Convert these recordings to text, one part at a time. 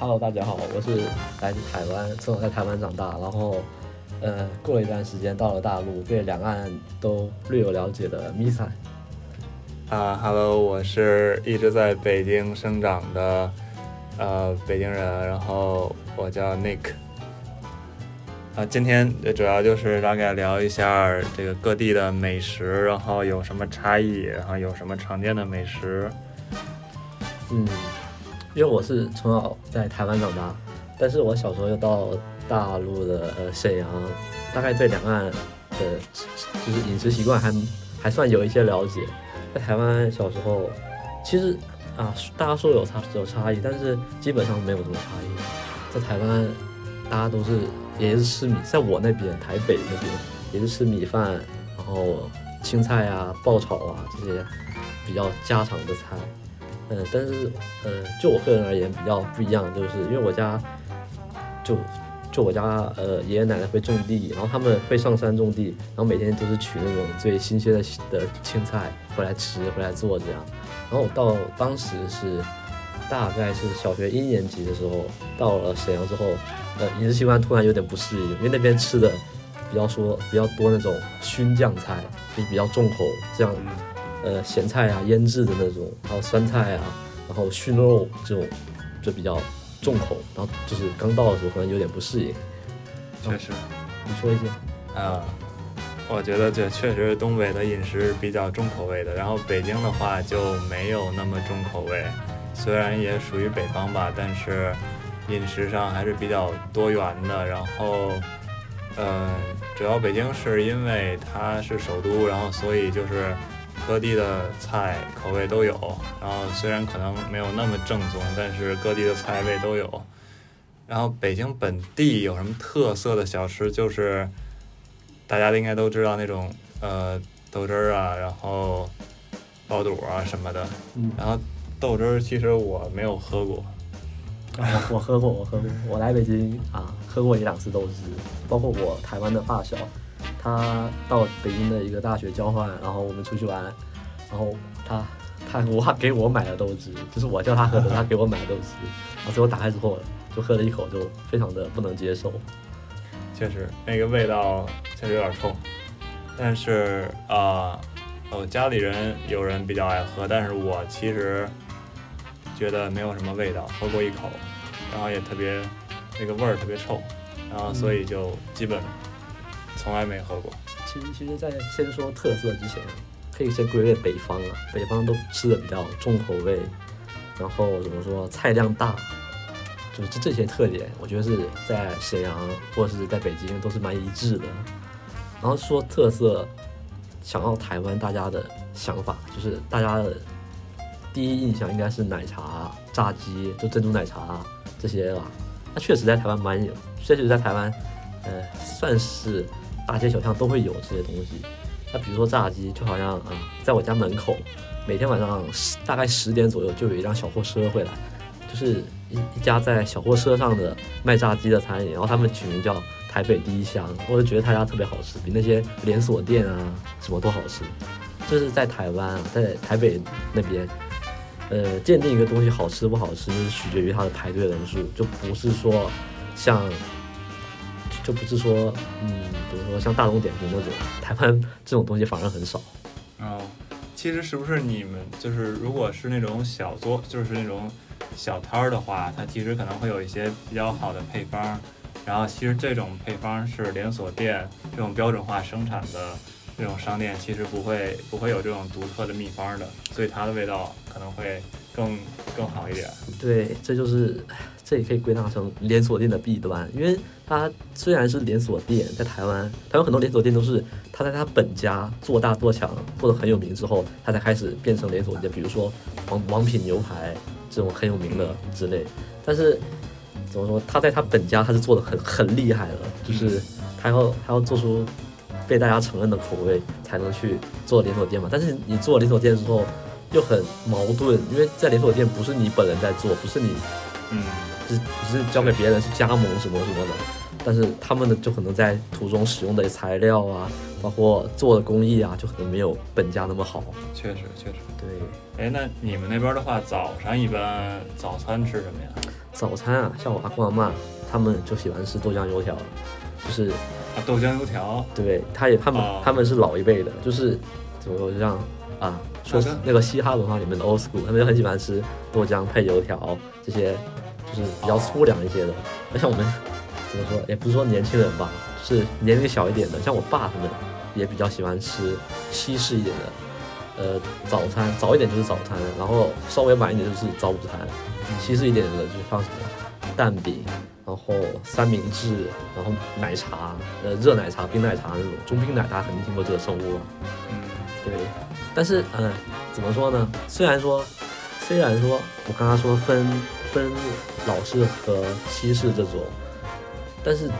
Hello，大家好，我是来自台湾，从小在台湾长大，然后，呃，过了一段时间到了大陆，对两岸都略有了解的 Misa。啊、uh,，Hello，我是一直在北京生长的，呃，北京人，然后我叫 Nick。啊、uh,，今天主要就是大概聊一下这个各地的美食，然后有什么差异，然后有什么常见的美食。嗯。因为我是从小在台湾长大，但是我小时候又到大陆的呃沈阳，大概对两岸的就是饮食习惯还还算有一些了解。在台湾小时候，其实啊大家说有差有差异，但是基本上没有什么差异。在台湾，大家都是也是吃米，在我那边台北那边也是吃米饭，然后青菜啊、爆炒啊这些比较家常的菜。嗯，但是，呃，就我个人而言比较不一样，就是因为我家，就就我家，呃，爷爷奶奶会种地，然后他们会上山种地，然后每天都是取那种最新鲜的的青菜回来吃，回来做这样。然后我到当时是大概是小学一年级的时候，到了沈阳之后，呃，饮食习惯突然有点不适应，因为那边吃的比较说比较多那种熏酱菜，就比较重口这样。呃，咸菜啊，腌制的那种，还有酸菜啊，然后熏肉这种，就比较重口。然后就是刚到的时候可能有点不适应。确实，你说一些。啊，我觉得这确实东北的饮食比较重口味的，然后北京的话就没有那么重口味，虽然也属于北方吧，但是饮食上还是比较多元的。然后，呃，主要北京是因为它是首都，然后所以就是。各地的菜口味都有，然后虽然可能没有那么正宗，但是各地的菜味都有。然后北京本地有什么特色的小吃？就是大家应该都知道那种呃豆汁儿啊，然后爆肚啊什么的。嗯。然后豆汁儿其实我没有喝过。啊，我喝过，我喝过。我来北京啊，喝过一两次豆汁，包括我台湾的发小。他到北京的一个大学交换，然后我们出去玩，然后他他我给我买了豆汁，就是我叫他喝的，他给我买了豆汁，然后最后打开之后就喝了一口，就非常的不能接受。确实那个味道确实有点冲，但是啊，我、家里人有人比较爱喝，但是我其实觉得没有什么味道，喝过一口，然后也特别那个味儿特别臭，然后所以就基本。从来没喝过。其实，其实，在先说特色之前，可以先归类北方啊。北方都吃的比较重口味，然后怎么说，菜量大，就是这这些特点，我觉得是在沈阳或者是在北京都是蛮一致的。然后说特色，想到台湾，大家的想法就是大家的第一印象应该是奶茶、炸鸡，就珍珠奶茶这些吧。那确实在台湾蛮有，确实在台湾，呃，算是。大街小巷都会有这些东西，那比如说炸鸡，就好像啊，在我家门口，每天晚上十大概十点左右就有一辆小货车会来，就是一一家在小货车上的卖炸鸡的餐饮，然后他们取名叫台北第一香，我就觉得他家特别好吃，比那些连锁店啊什么都好吃。这是在台湾啊，在台北那边，呃，鉴定一个东西好吃不好吃，取决于它的排队人数，就不是说像。就不是说，嗯，比如说像大众点评那种，台湾这种东西反而很少。哦，其实是不是你们就是，如果是那种小作，就是那种小摊儿的话，它其实可能会有一些比较好的配方，然后其实这种配方是连锁店这种标准化生产的这种商店，其实不会不会有这种独特的秘方的，所以它的味道可能会更更好一点。对，这就是。这也可以归纳成连锁店的弊端，因为它虽然是连锁店，在台湾，它有很多连锁店都是它在它本家做大做强，做得很有名之后，它才开始变成连锁店。比如说王王品牛排这种很有名的之类。但是怎么说，它在它本家它是做的很很厉害的，就是它要它要做出被大家承认的口味，才能去做连锁店嘛。但是你做连锁店之后又很矛盾，因为在连锁店不是你本人在做，不是你，嗯。只只是交给别人是加盟什么什么的，但是他们的就可能在途中使用的材料啊，包括做的工艺啊，就可能没有本家那么好。确实确实，对。哎，那你们那边的话，早上一般早餐吃什么呀？早餐啊，像我阿公阿妈，他们就喜欢吃豆浆油条，就是啊，豆浆油条，对，他也他们、哦、他们是老一辈的，就是怎么说就像啊，说那个嘻哈文化里面的 old school，他们就很喜欢吃豆浆配油条这些，就是比较粗粮一些的。而、哦、像我们怎么说，也不是说年轻人吧，就是年龄小一点的，像我爸他们也比较喜欢吃西式一点的。呃，早餐早一点就是早餐，然后稍微晚一点就是早午餐。西式一点的就是放什么蛋饼，然后三明治，然后奶茶，呃，热奶茶、冰奶茶那种中冰奶，大家肯定听过这个生物了。嗯，对。但是，嗯、呃，怎么说呢？虽然说，虽然说我刚刚说分分老式和西式这种，但是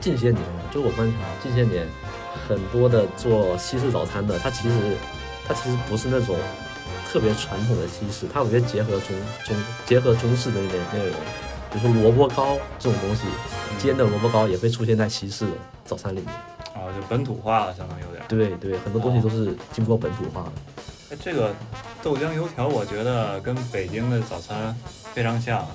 近些年，就我观察，近些年很多的做西式早餐的，它其实。它其实不是那种特别传统的西式，它有些结合中中结合中式的那点内容，比如说萝卜糕这种东西，煎的萝卜糕也会出现在西式的早餐里面。啊，就本土化了，相当有点。对对，很多东西都是经过本土化的。哎、哦，这个豆浆油条，我觉得跟北京的早餐非常像。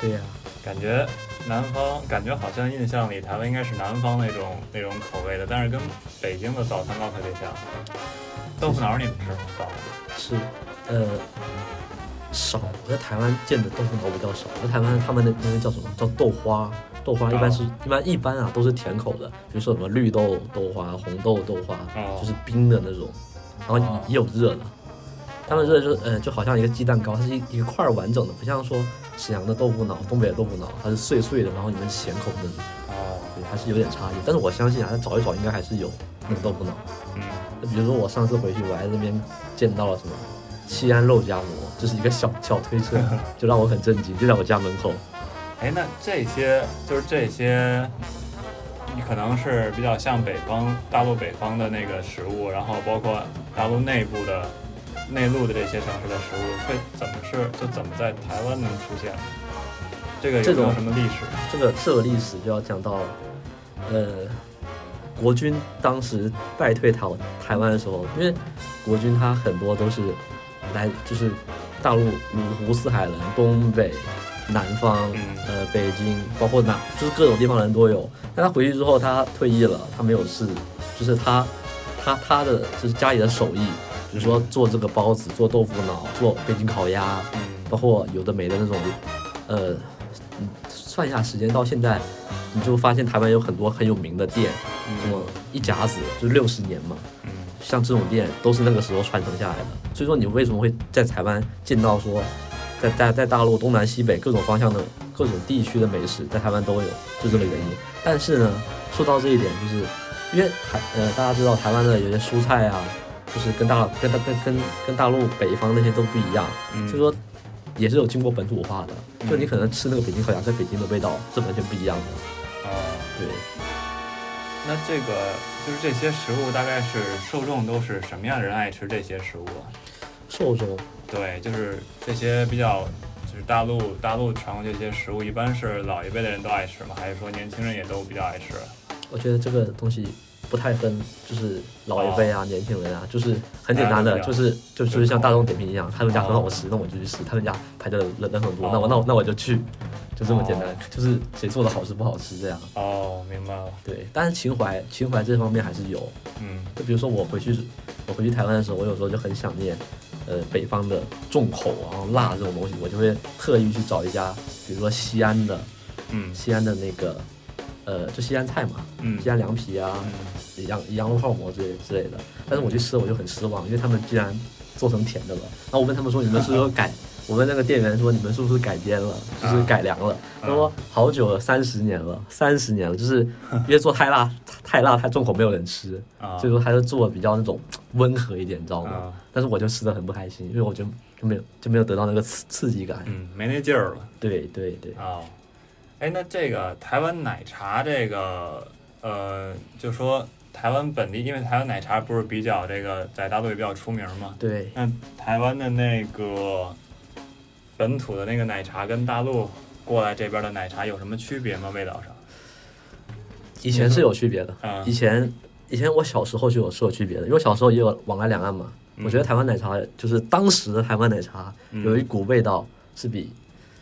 对呀、啊，感觉南方感觉好像印象里台湾应该是南方那种那种口味的，但是跟北京的早餐糕特别像。豆腐脑你们吃吗？早吃，呃，少。我在台湾见的豆腐脑比较少。在台湾他们那那个叫什么？叫豆花。豆花一般是、哦、一般一般啊，都是甜口的，比如说什么绿豆豆花、红豆豆花，哦、就是冰的那种。然后也有热的。他们热就是呃，就好像一个鸡蛋糕，它是一一块完整的，不像说沈阳的豆腐脑、东北的豆腐脑，它是碎碎的，然后里面咸口那种。哦，对，还是有点差异。但是我相信啊，再找一找应该还是有那个豆腐脑。嗯。比如说我上次回去，我还在那边见到了什么西安肉夹馍，就是一个小小推车，就让我很震惊，就在我家门口。哎，那这些就是这些，你可能是比较像北方大陆北方的那个食物，然后包括大陆内部的内陆的这些城市的食物，会怎么是就怎么在台湾能出现？这个有没有什么历史？这个这个历史就要讲到，呃。国军当时败退台台湾的时候，因为国军他很多都是来就是大陆五湖四海人，东北、南方，呃，北京，包括哪就是各种地方人都有。但他回去之后，他退役了，他没有事，就是他他他的就是家里的手艺，比如说做这个包子，做豆腐脑，做北京烤鸭，包括有的没的那种，呃，算一下时间到现在。你就发现台湾有很多很有名的店，什么一甲子就六十年嘛，像这种店都是那个时候传承下来的。所以说你为什么会在台湾见到说，在在在大陆东南西北各种方向的各种地区的美食在台湾都有，就这个原因。但是呢，说到这一点，就是因为台呃大家知道台湾的有些蔬菜啊，就是跟大跟大跟跟跟大陆北方那些都不一样，所以说也是有经过本土化的。就你可能吃那个北京烤鸭，在北京的味道是完全不一样的。对，那这个就是这些食物大概是受众都是什么样的人爱吃这些食物啊？受众，对，就是这些比较就是大陆大陆传过这些食物，一般是老一辈的人都爱吃吗？还是说年轻人也都比较爱吃？我觉得这个东西不太分，就是老一辈啊、哦、年轻人啊，就是很简单的，就是就就是像大众点评一样，他们家很好吃，那我就去吃；他们家排的人人很多，那我那我那我就去。就这么简单，哦、就是谁做的好吃不好吃这样。哦，明白了。对，但是情怀情怀这方面还是有。嗯，就比如说我回去，我回去台湾的时候，我有时候就很想念，呃，北方的重口然后辣这种东西，我就会特意去找一家，比如说西安的，嗯，西安的那个，呃，就西安菜嘛，嗯，西安凉皮啊，嗯、羊羊肉泡馍之类之类的。但是我去吃我就很失望，因为他们竟然做成甜的了。然后我问他们说，你们是不是改？我问那个店员说：“你们是不是改编了，就是改良了？”他说：“好久了，三十年了，三十年了，就是因为做太辣、太辣、太重口，没有人吃，所以说他就做的比较那种温和一点，你知道吗？但是我就吃的很不开心，因为我就就没有就没有得到那个刺刺激感，嗯，没那劲儿了。对对对。哦，哎，那这个台湾奶茶这个，呃，就说台湾本地，因为台湾奶茶不是比较这个在大陆也比较出名嘛？对。那台湾的那个。本土的那个奶茶跟大陆过来这边的奶茶有什么区别吗？味道上？以前是有区别的。嗯。以前以前我小时候就有是有区别的，因为小时候也有往来两岸嘛。我觉得台湾奶茶就是当时的台湾奶茶有一股味道是比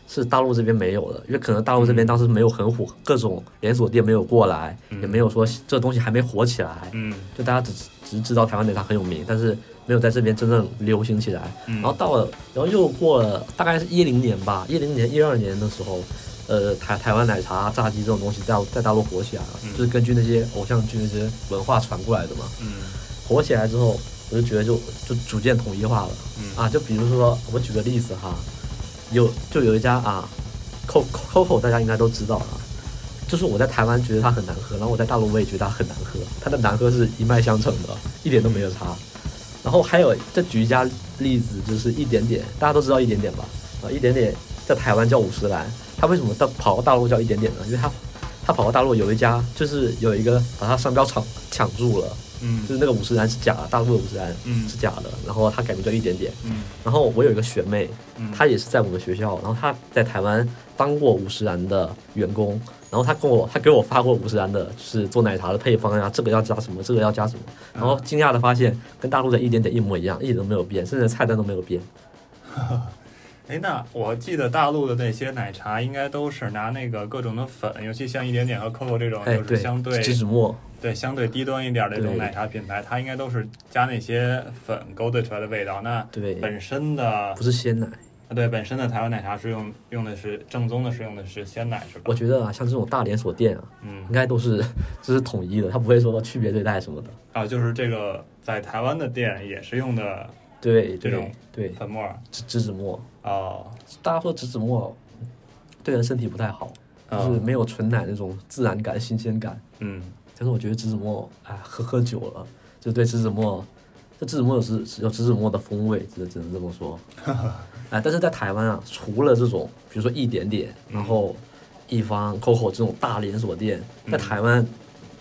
是大陆这边没有的，因为可能大陆这边当时没有很火，各种连锁店没有过来，嗯、也没有说这东西还没火起来，嗯，就大家只只知道台湾奶茶很有名，但是没有在这边真正流行起来。嗯、然后到了，然后又过了大概是一零年吧，一零年一二年的时候，呃，台台湾奶茶、炸鸡这种东西在在大陆火起来了，嗯、就是根据那些偶像剧那些文化传过来的嘛。嗯，火起来之后，我就觉得就就逐渐统一化了。嗯啊，就比如说我举个例子哈，有就有一家啊，Coco 大家应该都知道啊，就是我在台湾觉得它很难喝，然后我在大陆我也觉得它很难喝，它的难喝是一脉相承的，一点都没有差。然后还有再举一家例子，就是一点点，大家都知道一点点吧？啊，一点点在台湾叫五十岚，它为什么到跑到大陆叫一点点呢？因为它它跑到大陆有一家，就是有一个把它商标抢抢住了。嗯，就是那个五十岚是假的，大陆的五十岚嗯是假的，然后他改名叫一点点。嗯，然后我有一个学妹，嗯她也是在我们学校，然后她在台湾当过五十岚的员工，然后她跟我，她给我发过五十岚的，就是做奶茶的配方呀，这个要加什么，这个要加什么，然后惊讶的发现跟大陆的一点点一模一样，一点都没有变，甚至菜单都没有变。哎，那我记得大陆的那些奶茶应该都是拿那个各种的粉，尤其像一点点和 COCO 这种，哎，就是相对植脂末。对，相对低端一点的这种奶茶品牌，它应该都是加那些粉勾兑出来的味道。那对，本身的不是鲜奶啊，对，本身的台湾奶茶是用用的是正宗的，是用的是鲜奶，是吧？我觉得啊，像这种大连锁店啊，嗯，应该都是这是统一的，它不会说区别对待什么的。啊，就是这个在台湾的店也是用的，对，这种对粉末植植脂末。哦，大家说植脂末对人身体不太好，就是没有纯奶那种自然感、新鲜感。嗯。但是我觉得植脂末，哎，喝喝久了，就对植脂末，这植脂末有植有植脂末的风味，只只能这么说。哎，但是在台湾啊，除了这种，比如说一点点，然后一方、COCO 这种大连锁店，在台湾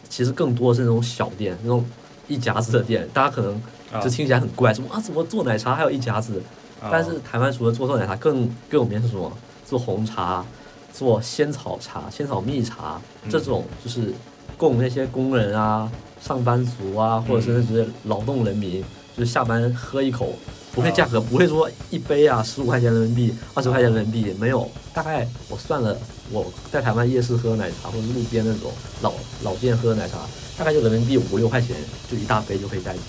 其实更多是那种小店，那种一夹子的店，大家可能就听起来很怪，什么啊，怎么做奶茶还有一夹子？但是台湾除了做做奶茶，更更有名是什么？做红茶，做仙草茶、仙草蜜茶这种，就是。供那些工人啊、上班族啊，或者是那些劳动人民，就是下班喝一口，不会价格不会说一杯啊十五块钱人民币、二十块钱人民币，没有，大概我算了，我在台湾夜市喝奶茶或者路边那种老老店喝奶茶，大概就人民币五六块钱就一大杯就可以带走，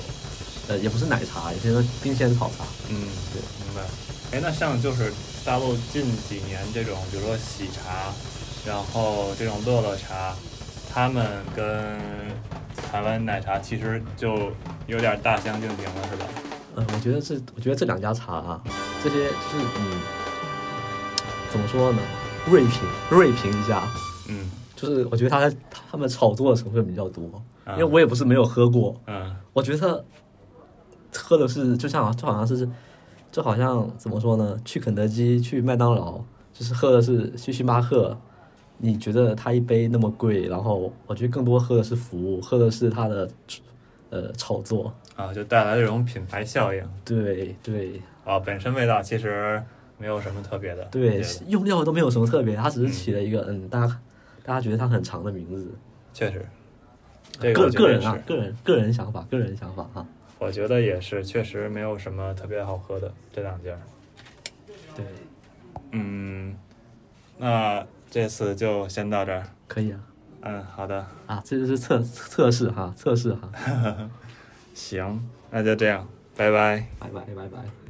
呃，也不是奶茶，也是冰鲜草茶。嗯，对，明白。哎，那像就是大陆近几年这种，比如说喜茶，然后这种乐乐茶。他们跟台湾奶茶其实就有点大相径庭了，是吧？嗯，我觉得这，我觉得这两家茶啊，这些就是嗯，怎么说呢？锐评锐评一下，嗯，就是我觉得他在他们炒作的成分比较多，嗯、因为我也不是没有喝过，嗯，我觉得喝的是就像就好像是就好像怎么说呢？去肯德基、去麦当劳，就是喝的是去星巴克。你觉得它一杯那么贵，然后我觉得更多喝的是服务，喝的是它的呃炒作啊，就带来这种品牌效应。对对啊，本身味道其实没有什么特别的。对，用料都没有什么特别，它只是起了一个嗯，嗯，大家大家觉得它很长的名字。确实，这个、个个人啊，个人个人想法，个人想法啊。我觉得也是，确实没有什么特别好喝的这两家。对，嗯，那。这次就先到这儿，可以啊。嗯，好的。啊，这就是测测试哈，测试哈。行，那就这样，拜拜。拜拜，拜拜。